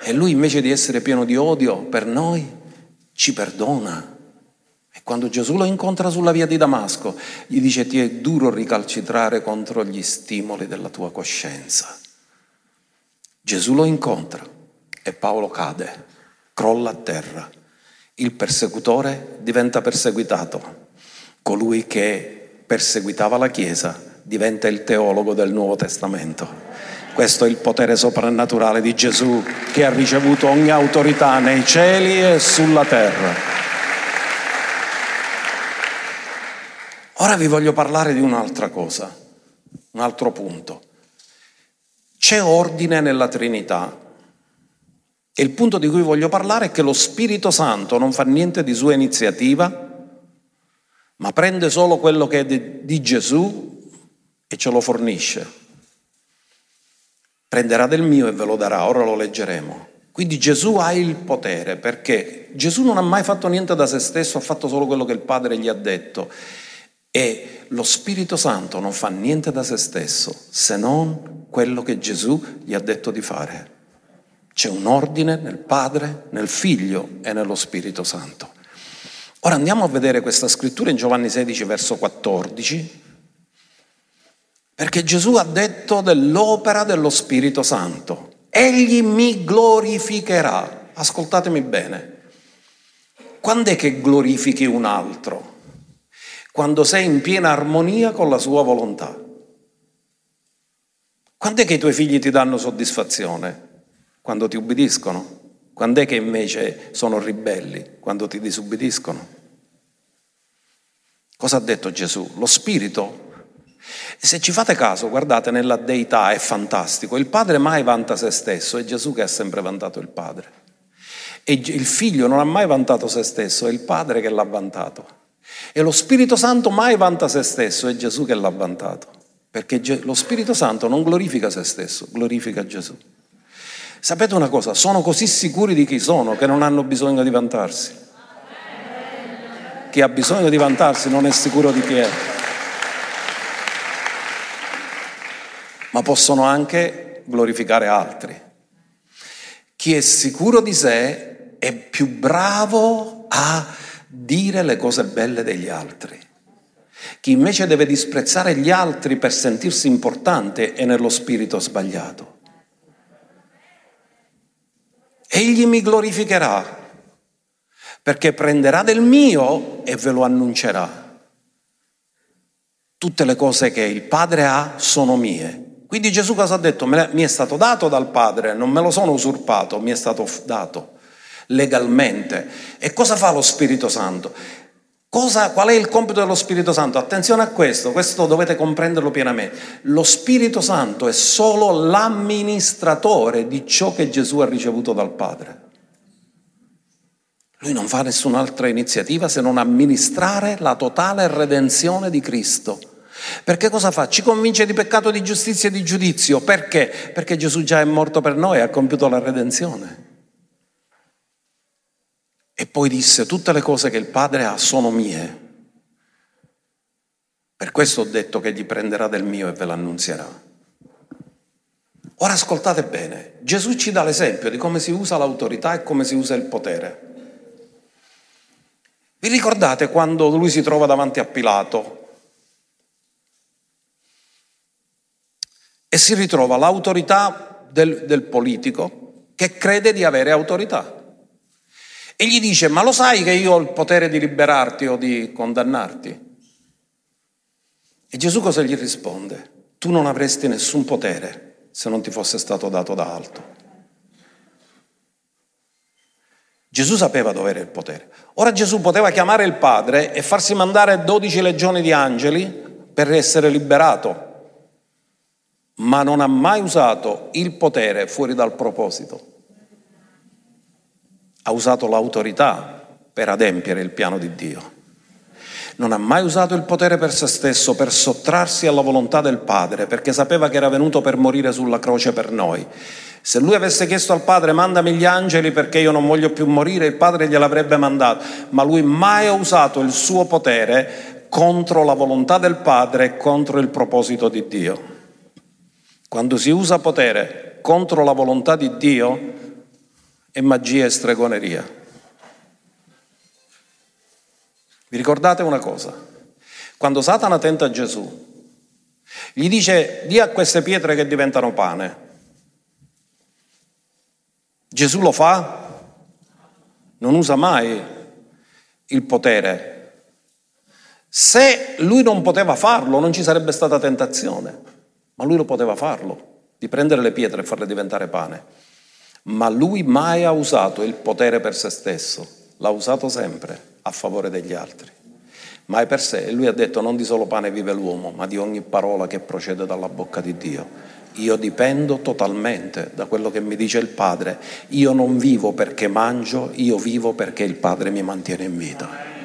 E lui invece di essere pieno di odio per noi, ci perdona. E quando Gesù lo incontra sulla via di Damasco, gli dice ti è duro ricalcitrare contro gli stimoli della tua coscienza. Gesù lo incontra e Paolo cade, crolla a terra. Il persecutore diventa perseguitato. Colui che perseguitava la Chiesa diventa il teologo del Nuovo Testamento. Questo è il potere soprannaturale di Gesù che ha ricevuto ogni autorità nei cieli e sulla terra. Ora vi voglio parlare di un'altra cosa, un altro punto. C'è ordine nella Trinità. E il punto di cui voglio parlare è che lo Spirito Santo non fa niente di sua iniziativa, ma prende solo quello che è di Gesù e ce lo fornisce prenderà del mio e ve lo darà, ora lo leggeremo. Quindi Gesù ha il potere perché Gesù non ha mai fatto niente da se stesso, ha fatto solo quello che il Padre gli ha detto. E lo Spirito Santo non fa niente da se stesso se non quello che Gesù gli ha detto di fare. C'è un ordine nel Padre, nel Figlio e nello Spirito Santo. Ora andiamo a vedere questa scrittura in Giovanni 16, verso 14. Perché Gesù ha detto dell'opera dello Spirito Santo. Egli mi glorificherà. Ascoltatemi bene. Quando è che glorifichi un altro? Quando sei in piena armonia con la sua volontà. Quando è che i tuoi figli ti danno soddisfazione? Quando ti ubbidiscono? Quando è che invece sono ribelli? Quando ti disubbidiscono? Cosa ha detto Gesù? Lo Spirito se ci fate caso, guardate, nella deità è fantastico. Il padre mai vanta se stesso, è Gesù che ha sempre vantato il padre. E il figlio non ha mai vantato se stesso, è il padre che l'ha vantato. E lo Spirito Santo mai vanta se stesso, è Gesù che l'ha vantato. Perché lo Spirito Santo non glorifica se stesso, glorifica Gesù. Sapete una cosa? Sono così sicuri di chi sono che non hanno bisogno di vantarsi. Chi ha bisogno di vantarsi non è sicuro di chi è. Ma possono anche glorificare altri. Chi è sicuro di sé è più bravo a dire le cose belle degli altri. Chi invece deve disprezzare gli altri per sentirsi importante è nello spirito sbagliato. Egli mi glorificherà perché prenderà del mio e ve lo annuncerà. Tutte le cose che il Padre ha sono mie quindi Gesù cosa ha detto? Mi è stato dato dal Padre, non me lo sono usurpato, mi è stato dato legalmente. E cosa fa lo Spirito Santo? Cosa, qual è il compito dello Spirito Santo? Attenzione a questo, questo dovete comprenderlo pienamente. Lo Spirito Santo è solo l'amministratore di ciò che Gesù ha ricevuto dal Padre. Lui non fa nessun'altra iniziativa se non amministrare la totale redenzione di Cristo. Perché cosa fa? Ci convince di peccato, di giustizia e di giudizio. Perché? Perché Gesù già è morto per noi e ha compiuto la redenzione. E poi disse, tutte le cose che il Padre ha sono mie. Per questo ho detto che gli prenderà del mio e ve l'annunzierà. Ora ascoltate bene, Gesù ci dà l'esempio di come si usa l'autorità e come si usa il potere. Vi ricordate quando lui si trova davanti a Pilato e si ritrova l'autorità del, del politico che crede di avere autorità. E gli dice, ma lo sai che io ho il potere di liberarti o di condannarti? E Gesù cosa gli risponde? Tu non avresti nessun potere se non ti fosse stato dato da alto. Gesù sapeva dove era il potere. Ora Gesù poteva chiamare il Padre e farsi mandare 12 legioni di angeli per essere liberato ma non ha mai usato il potere fuori dal proposito. Ha usato l'autorità per adempiere il piano di Dio. Non ha mai usato il potere per se stesso, per sottrarsi alla volontà del Padre, perché sapeva che era venuto per morire sulla croce per noi. Se lui avesse chiesto al Padre mandami gli angeli perché io non voglio più morire, il Padre gliel'avrebbe mandato, ma lui mai ha usato il suo potere contro la volontà del Padre e contro il proposito di Dio. Quando si usa potere contro la volontà di Dio è magia e stregoneria. Vi ricordate una cosa? Quando Satana tenta Gesù, gli dice di a queste pietre che diventano pane. Gesù lo fa? Non usa mai il potere. Se lui non poteva farlo, non ci sarebbe stata tentazione, ma lui lo poteva farlo, di prendere le pietre e farle diventare pane. Ma lui mai ha usato il potere per se stesso, l'ha usato sempre a favore degli altri. Ma è per sé, e lui ha detto non di solo pane vive l'uomo, ma di ogni parola che procede dalla bocca di Dio. Io dipendo totalmente da quello che mi dice il Padre. Io non vivo perché mangio, io vivo perché il Padre mi mantiene in vita.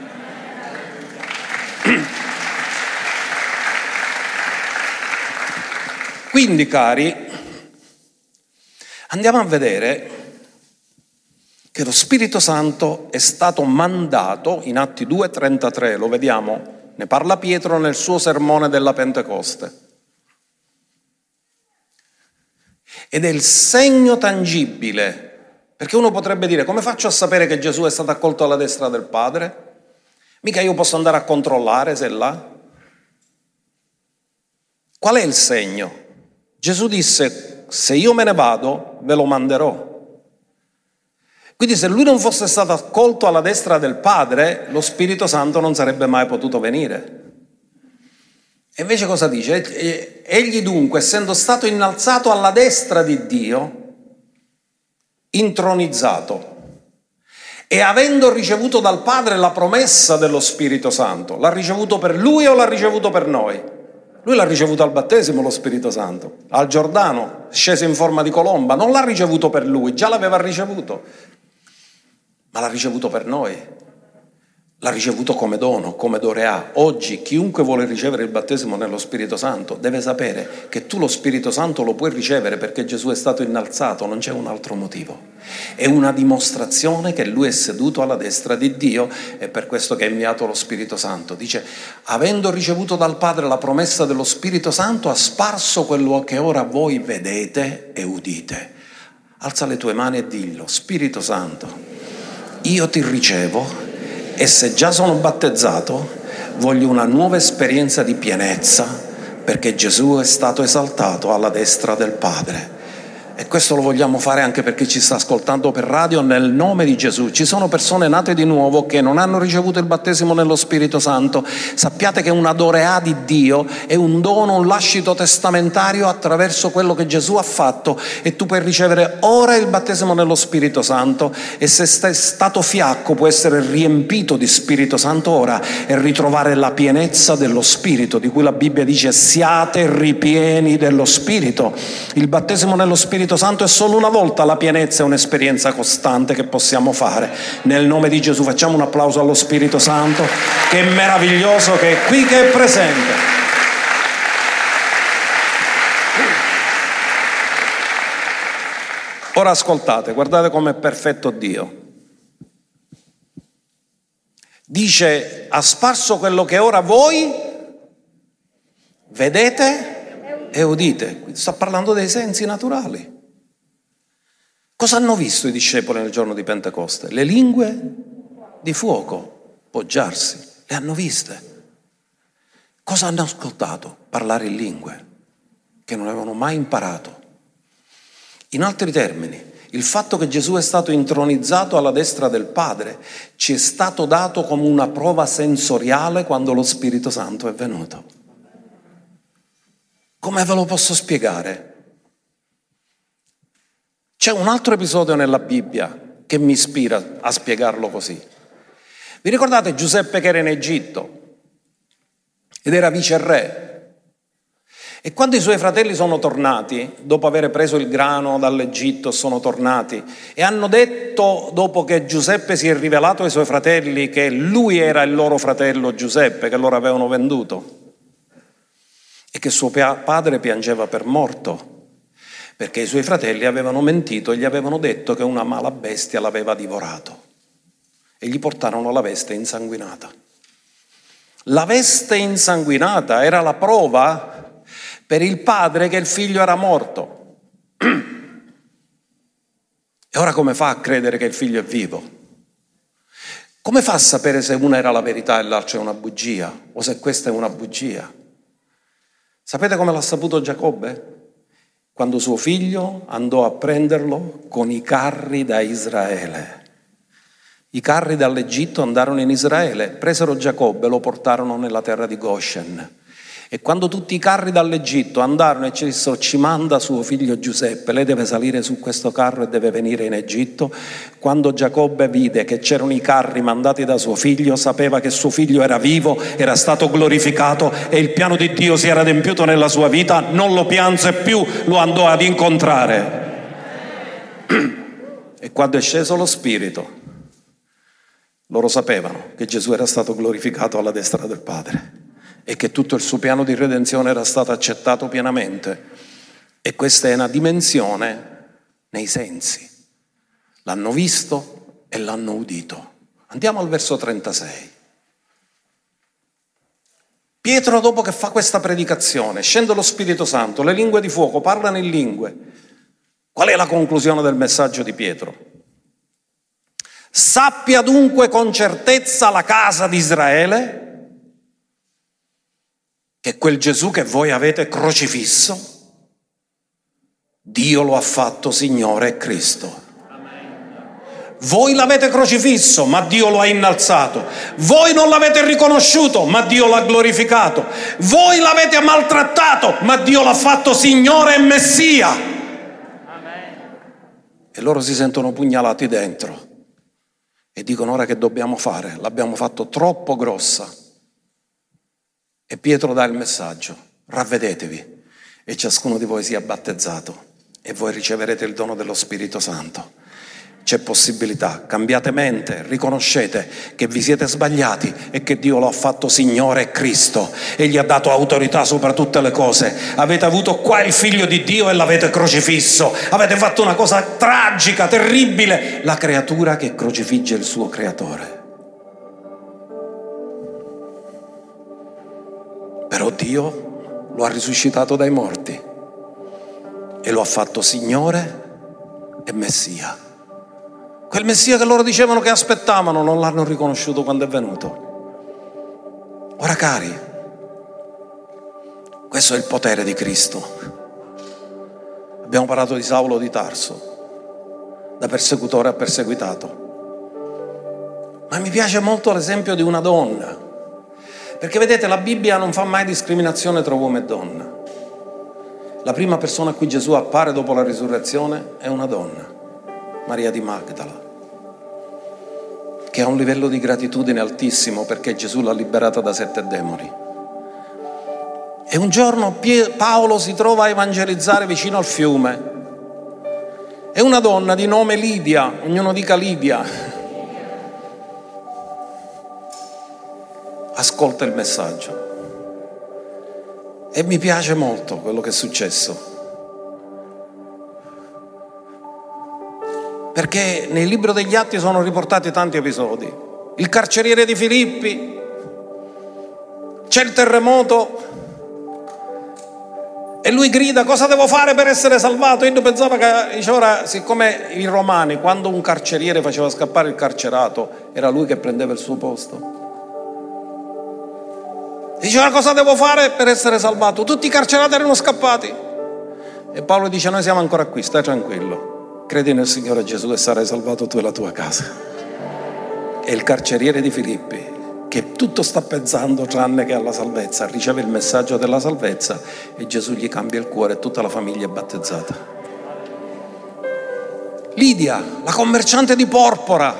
Quindi, cari, andiamo a vedere che lo Spirito Santo è stato mandato in Atti 2.33, lo vediamo, ne parla Pietro nel suo sermone della Pentecoste. ed è il segno tangibile, perché uno potrebbe dire come faccio a sapere che Gesù è stato accolto alla destra del Padre? Mica io posso andare a controllare se è là. Qual è il segno? Gesù disse, se io me ne vado, ve lo manderò. Quindi se lui non fosse stato accolto alla destra del Padre, lo Spirito Santo non sarebbe mai potuto venire. E invece cosa dice? Egli dunque, essendo stato innalzato alla destra di Dio, intronizzato, e avendo ricevuto dal Padre la promessa dello Spirito Santo, l'ha ricevuto per lui o l'ha ricevuto per noi? Lui l'ha ricevuto al battesimo lo Spirito Santo, al Giordano, scese in forma di colomba, non l'ha ricevuto per lui, già l'aveva ricevuto, ma l'ha ricevuto per noi l'ha ricevuto come dono, come dorea. Oggi chiunque vuole ricevere il battesimo nello Spirito Santo deve sapere che tu lo Spirito Santo lo puoi ricevere perché Gesù è stato innalzato, non c'è un altro motivo. È una dimostrazione che lui è seduto alla destra di Dio e per questo che ha inviato lo Spirito Santo. Dice, avendo ricevuto dal Padre la promessa dello Spirito Santo, ha sparso quello che ora voi vedete e udite. Alza le tue mani e dillo, Spirito Santo, io ti ricevo e se già sono battezzato, voglio una nuova esperienza di pienezza perché Gesù è stato esaltato alla destra del Padre. E questo lo vogliamo fare anche per chi ci sta ascoltando per radio nel nome di Gesù. Ci sono persone nate di nuovo che non hanno ricevuto il battesimo nello Spirito Santo. Sappiate che una dorea di Dio è un dono, un lascito testamentario attraverso quello che Gesù ha fatto e tu puoi ricevere ora il battesimo nello Spirito Santo e se sei stato fiacco può essere riempito di Spirito Santo ora e ritrovare la pienezza dello Spirito di cui la Bibbia dice siate ripieni dello Spirito. Il battesimo nello Spirito Spirito Santo è solo una volta la pienezza, è un'esperienza costante che possiamo fare. Nel nome di Gesù facciamo un applauso allo Spirito Santo, che è meraviglioso, che è qui, che è presente. Ora ascoltate, guardate com'è perfetto Dio. Dice, ha sparso quello che ora voi vedete e udite. Sta parlando dei sensi naturali. Cosa hanno visto i discepoli nel giorno di Pentecoste? Le lingue di fuoco poggiarsi, le hanno viste. Cosa hanno ascoltato? Parlare in lingue che non avevano mai imparato. In altri termini, il fatto che Gesù è stato intronizzato alla destra del Padre ci è stato dato come una prova sensoriale quando lo Spirito Santo è venuto. Come ve lo posso spiegare? C'è un altro episodio nella Bibbia che mi ispira a spiegarlo così. Vi ricordate Giuseppe che era in Egitto ed era viceré? E quando i suoi fratelli sono tornati, dopo aver preso il grano dall'Egitto, sono tornati e hanno detto, dopo che Giuseppe si è rivelato ai suoi fratelli, che lui era il loro fratello Giuseppe, che loro avevano venduto e che suo padre piangeva per morto perché i suoi fratelli avevano mentito e gli avevano detto che una mala bestia l'aveva divorato e gli portarono la veste insanguinata. La veste insanguinata era la prova per il padre che il figlio era morto. E ora come fa a credere che il figlio è vivo? Come fa a sapere se una era la verità e l'altra è una bugia o se questa è una bugia? Sapete come l'ha saputo Giacobbe? Quando suo figlio andò a prenderlo con i carri da Israele. I carri dall'Egitto andarono in Israele, presero Giacobbe e lo portarono nella terra di Goshen. E quando tutti i carri dall'Egitto andarono e ci dissero ci manda suo figlio Giuseppe, lei deve salire su questo carro e deve venire in Egitto, quando Giacobbe vide che c'erano i carri mandati da suo figlio, sapeva che suo figlio era vivo, era stato glorificato e il piano di Dio si era adempiuto nella sua vita, non lo pianse più, lo andò ad incontrare. E quando è sceso lo Spirito, loro sapevano che Gesù era stato glorificato alla destra del Padre e che tutto il suo piano di redenzione era stato accettato pienamente. E questa è una dimensione nei sensi. L'hanno visto e l'hanno udito. Andiamo al verso 36. Pietro, dopo che fa questa predicazione, scende lo Spirito Santo, le lingue di fuoco, parlano in lingue. Qual è la conclusione del messaggio di Pietro? Sappia dunque con certezza la casa di Israele che quel Gesù che voi avete crocifisso, Dio lo ha fatto Signore e Cristo. Voi l'avete crocifisso, ma Dio lo ha innalzato. Voi non l'avete riconosciuto, ma Dio l'ha glorificato. Voi l'avete maltrattato, ma Dio l'ha fatto Signore e Messia. E loro si sentono pugnalati dentro e dicono ora che dobbiamo fare? L'abbiamo fatto troppo grossa. E Pietro dà il messaggio, ravvedetevi e ciascuno di voi sia battezzato e voi riceverete il dono dello Spirito Santo. C'è possibilità, cambiate mente, riconoscete che vi siete sbagliati e che Dio lo ha fatto Signore e Cristo e gli ha dato autorità sopra tutte le cose. Avete avuto qua il figlio di Dio e l'avete crocifisso. Avete fatto una cosa tragica, terribile, la creatura che crocifigge il suo creatore. Però Dio lo ha risuscitato dai morti e lo ha fatto Signore e Messia. Quel Messia che loro dicevano che aspettavano non l'hanno riconosciuto quando è venuto. Ora cari, questo è il potere di Cristo. Abbiamo parlato di Saulo di Tarso, da persecutore a perseguitato. Ma mi piace molto l'esempio di una donna perché vedete, la Bibbia non fa mai discriminazione tra uomo e donna. La prima persona a cui Gesù appare dopo la risurrezione è una donna, Maria di Magdala, che ha un livello di gratitudine altissimo perché Gesù l'ha liberata da sette demoni. E un giorno Paolo si trova a evangelizzare vicino al fiume. E una donna di nome Lidia, ognuno dica Lidia, ascolta il messaggio. E mi piace molto quello che è successo. Perché nel libro degli atti sono riportati tanti episodi. Il carceriere di Filippi, c'è il terremoto e lui grida cosa devo fare per essere salvato? Io pensavo che, dice ora, siccome i romani, quando un carceriere faceva scappare il carcerato, era lui che prendeva il suo posto. Diceva cosa devo fare per essere salvato? Tutti i carcerati erano scappati. E Paolo dice noi siamo ancora qui, stai tranquillo. Credi nel Signore Gesù e sarai salvato tu e la tua casa. E il carceriere di Filippi, che tutto sta pensando tranne che alla salvezza, riceve il messaggio della salvezza e Gesù gli cambia il cuore e tutta la famiglia è battezzata. Lidia, la commerciante di porpora,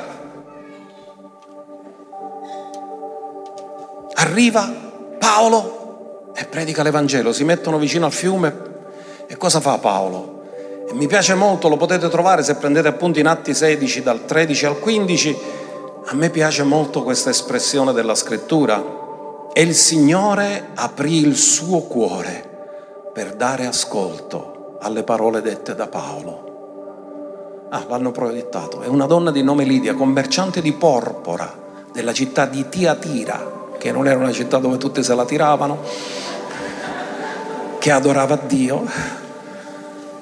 arriva Paolo e predica l'Evangelo, si mettono vicino al fiume e cosa fa Paolo? E mi piace molto, lo potete trovare se prendete appunto in Atti 16 dal 13 al 15, a me piace molto questa espressione della scrittura. E il Signore aprì il suo cuore per dare ascolto alle parole dette da Paolo. Ah, l'hanno proiettato. È una donna di nome Lidia, commerciante di porpora della città di Tiatira che non era una città dove tutti se la tiravano, che adorava Dio,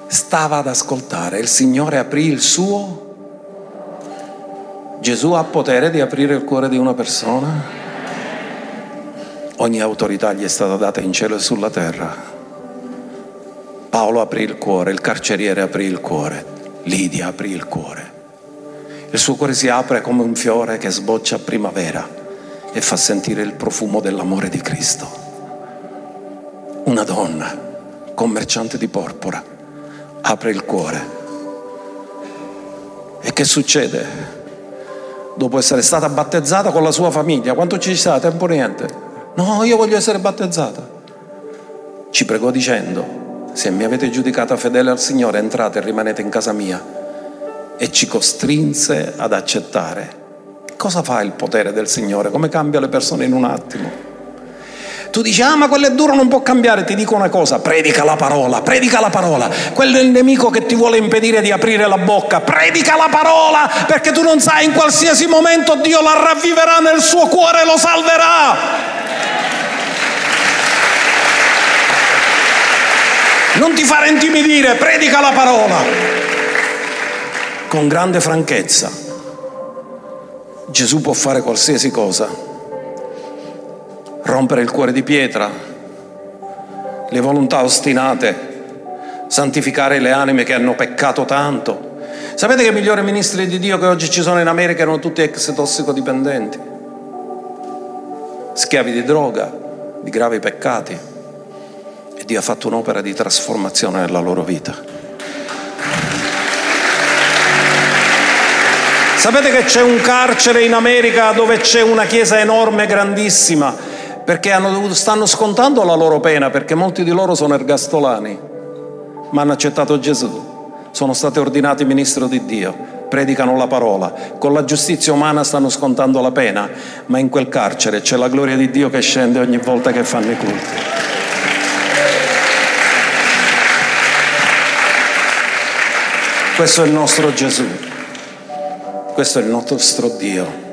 stava ad ascoltare. Il Signore aprì il suo. Gesù ha potere di aprire il cuore di una persona. Ogni autorità gli è stata data in cielo e sulla terra. Paolo aprì il cuore, il carceriere aprì il cuore, Lidia aprì il cuore. Il suo cuore si apre come un fiore che sboccia a primavera e fa sentire il profumo dell'amore di Cristo. Una donna, commerciante di porpora, apre il cuore. E che succede? Dopo essere stata battezzata con la sua famiglia, quanto ci sta? Tempo niente. No, io voglio essere battezzata. Ci pregò dicendo, se mi avete giudicata fedele al Signore, entrate e rimanete in casa mia. E ci costrinse ad accettare. Cosa fa il potere del Signore? Come cambia le persone in un attimo? Tu dici, ah ma quello è duro, non può cambiare. Ti dico una cosa, predica la parola, predica la parola. Quello è il nemico che ti vuole impedire di aprire la bocca. Predica la parola, perché tu non sai, in qualsiasi momento Dio la ravviverà nel suo cuore e lo salverà. non ti fare intimidire, predica la parola con grande franchezza. Gesù può fare qualsiasi cosa, rompere il cuore di pietra, le volontà ostinate, santificare le anime che hanno peccato tanto. Sapete che i migliori ministri di Dio che oggi ci sono in America erano tutti ex tossicodipendenti, schiavi di droga, di gravi peccati. Dio ha fatto un'opera di trasformazione nella loro vita. Sapete che c'è un carcere in America dove c'è una chiesa enorme, grandissima, perché hanno, stanno scontando la loro pena, perché molti di loro sono ergastolani, ma hanno accettato Gesù, sono stati ordinati ministro di Dio, predicano la parola, con la giustizia umana stanno scontando la pena, ma in quel carcere c'è la gloria di Dio che scende ogni volta che fanno i culti. Questo è il nostro Gesù, questo è il nostro Dio.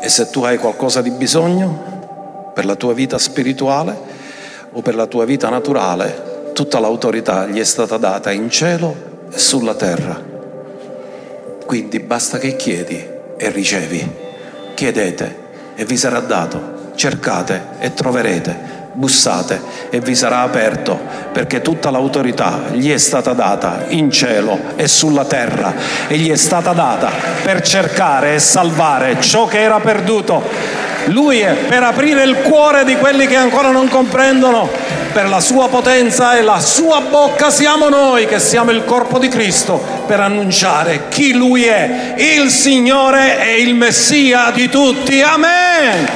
E se tu hai qualcosa di bisogno per la tua vita spirituale o per la tua vita naturale, tutta l'autorità gli è stata data in cielo e sulla terra. Quindi basta che chiedi e ricevi. Chiedete e vi sarà dato. Cercate e troverete bussate e vi sarà aperto, perché tutta l'autorità gli è stata data in cielo e sulla terra e gli è stata data per cercare e salvare ciò che era perduto. Lui è per aprire il cuore di quelli che ancora non comprendono, per la sua potenza e la sua bocca siamo noi che siamo il corpo di Cristo per annunciare chi Lui è, il Signore e il Messia di tutti. Amen.